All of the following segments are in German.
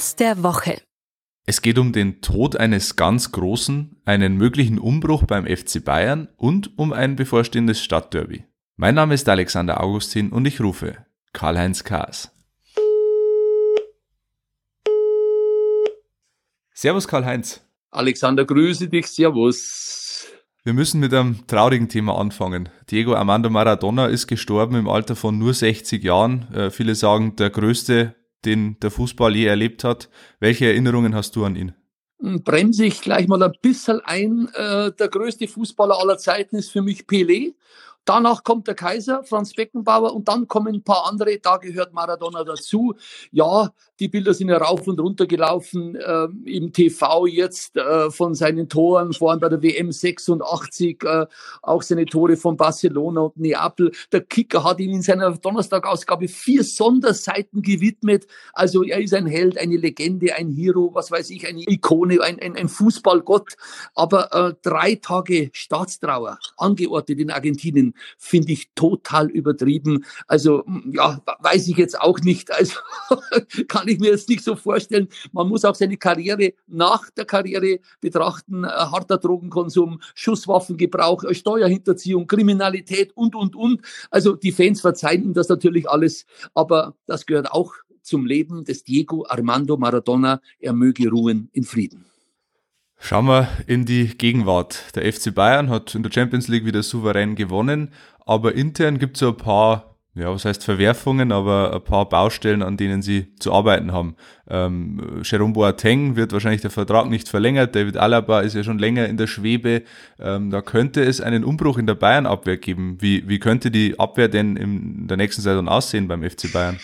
Spaß der Woche. Es geht um den Tod eines ganz Großen, einen möglichen Umbruch beim FC Bayern und um ein bevorstehendes Stadtderby. Mein Name ist Alexander Augustin und ich rufe Karl-Heinz Kaas. Servus Karl-Heinz. Alexander, grüße dich, servus. Wir müssen mit einem traurigen Thema anfangen. Diego Armando Maradona ist gestorben im Alter von nur 60 Jahren. Äh, viele sagen, der größte den der Fußball je erlebt hat. Welche Erinnerungen hast du an ihn? Hm, bremse ich gleich mal ein bisschen ein. Äh, der größte Fußballer aller Zeiten ist für mich Pelé. Danach kommt der Kaiser, Franz Beckenbauer, und dann kommen ein paar andere. Da gehört Maradona dazu. Ja, die Bilder sind ja rauf und runter gelaufen äh, im TV jetzt äh, von seinen Toren, vor allem bei der WM 86, äh, auch seine Tore von Barcelona und Neapel. Der Kicker hat ihm in seiner Donnerstagausgabe vier Sonderseiten gewidmet. Also er ist ein Held, eine Legende, ein Hero, was weiß ich, eine Ikone, ein, ein, ein Fußballgott. Aber äh, drei Tage Staatstrauer angeordnet in Argentinien finde ich total übertrieben. Also ja, weiß ich jetzt auch nicht. Also kann ich mir jetzt nicht so vorstellen. Man muss auch seine Karriere nach der Karriere betrachten. Äh, harter Drogenkonsum, Schusswaffengebrauch, äh, Steuerhinterziehung, Kriminalität und, und, und. Also die Fans verzeihen ihm das natürlich alles, aber das gehört auch zum Leben des Diego Armando Maradona. Er möge ruhen in Frieden. Schauen wir in die Gegenwart. Der FC Bayern hat in der Champions League wieder souverän gewonnen, aber intern gibt es so ein paar ja, was heißt Verwerfungen, aber ein paar Baustellen, an denen sie zu arbeiten haben. Ähm, Jerome Boateng wird wahrscheinlich der Vertrag nicht verlängert, David Alaba ist ja schon länger in der Schwebe. Ähm, da könnte es einen Umbruch in der Bayern-Abwehr geben. Wie, wie könnte die Abwehr denn in der nächsten Saison aussehen beim FC Bayern?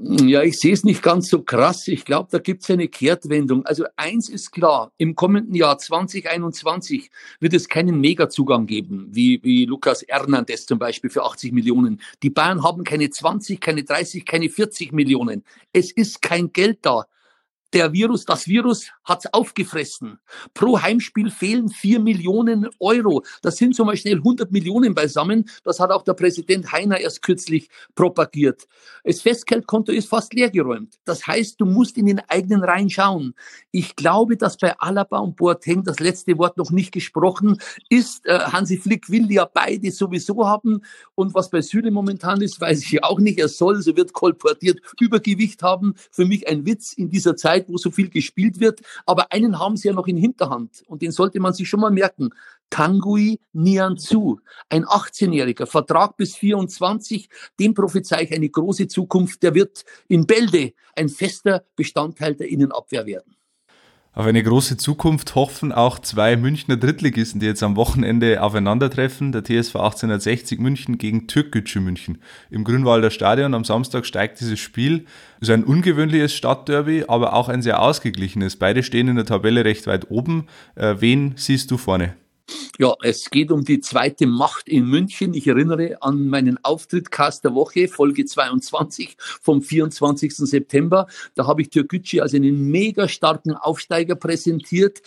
Ja, ich sehe es nicht ganz so krass. Ich glaube, da gibt es eine Kehrtwendung. Also eins ist klar, im kommenden Jahr 2021 wird es keinen Megazugang geben, wie, wie Lukas Hernandez zum Beispiel für 80 Millionen. Die Bayern haben keine 20, keine 30, keine 40 Millionen. Es ist kein Geld da der Virus, das Virus hat's aufgefressen. Pro Heimspiel fehlen vier Millionen Euro. Das sind so mal schnell 100 Millionen beisammen. Das hat auch der Präsident Heiner erst kürzlich propagiert. Das Festgeldkonto ist fast leergeräumt. Das heißt, du musst in den eigenen Reihen schauen. Ich glaube, dass bei Alaba und Boateng das letzte Wort noch nicht gesprochen ist. Äh, Hansi Flick will ja beide sowieso haben. Und was bei Süle momentan ist, weiß ich auch nicht. Er soll, so wird kolportiert, Übergewicht haben. Für mich ein Witz in dieser Zeit Zeit, wo so viel gespielt wird. Aber einen haben sie ja noch in Hinterhand und den sollte man sich schon mal merken. Tanguy Nianzu, ein 18-Jähriger, Vertrag bis 24, dem prophezei ich eine große Zukunft. Der wird in Bälde ein fester Bestandteil der Innenabwehr werden. Auf eine große Zukunft hoffen auch zwei Münchner Drittligisten, die jetzt am Wochenende aufeinandertreffen. Der TSV 1860 München gegen Türkgücü München. Im Grünwalder Stadion am Samstag steigt dieses Spiel. Es ist ein ungewöhnliches Stadtderby, aber auch ein sehr ausgeglichenes. Beide stehen in der Tabelle recht weit oben. Äh, wen siehst du vorne? Ja, es geht um die zweite Macht in München. Ich erinnere an meinen Auftritt Cast der Woche, Folge 22 vom 24. September. Da habe ich Türkgücü als einen mega starken Aufsteiger präsentiert.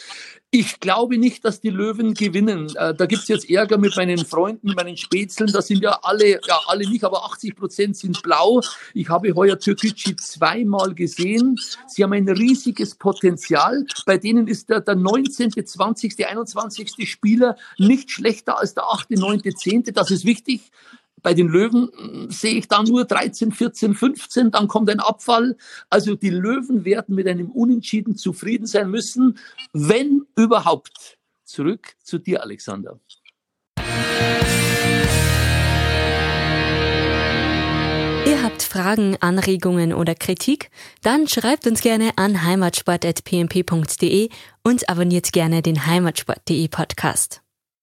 Ich glaube nicht, dass die Löwen gewinnen. Äh, da gibt's jetzt Ärger mit meinen Freunden, meinen Spätzeln. Da sind ja alle, ja alle nicht, aber 80 Prozent sind blau. Ich habe heuer Türkgücü zweimal gesehen. Sie haben ein riesiges Potenzial. Bei denen ist der, der 19., 20., 21. Spieler nicht schlechter als der 8., 9., 10. Das ist wichtig. Bei den Löwen hm, sehe ich da nur 13, 14, 15, dann kommt ein Abfall. Also die Löwen werden mit einem Unentschieden zufrieden sein müssen, wenn überhaupt. Zurück zu dir, Alexander. Ihr habt Fragen, Anregungen oder Kritik? Dann schreibt uns gerne an heimatsport.pmp.de und abonniert gerne den heimatsport.de Podcast.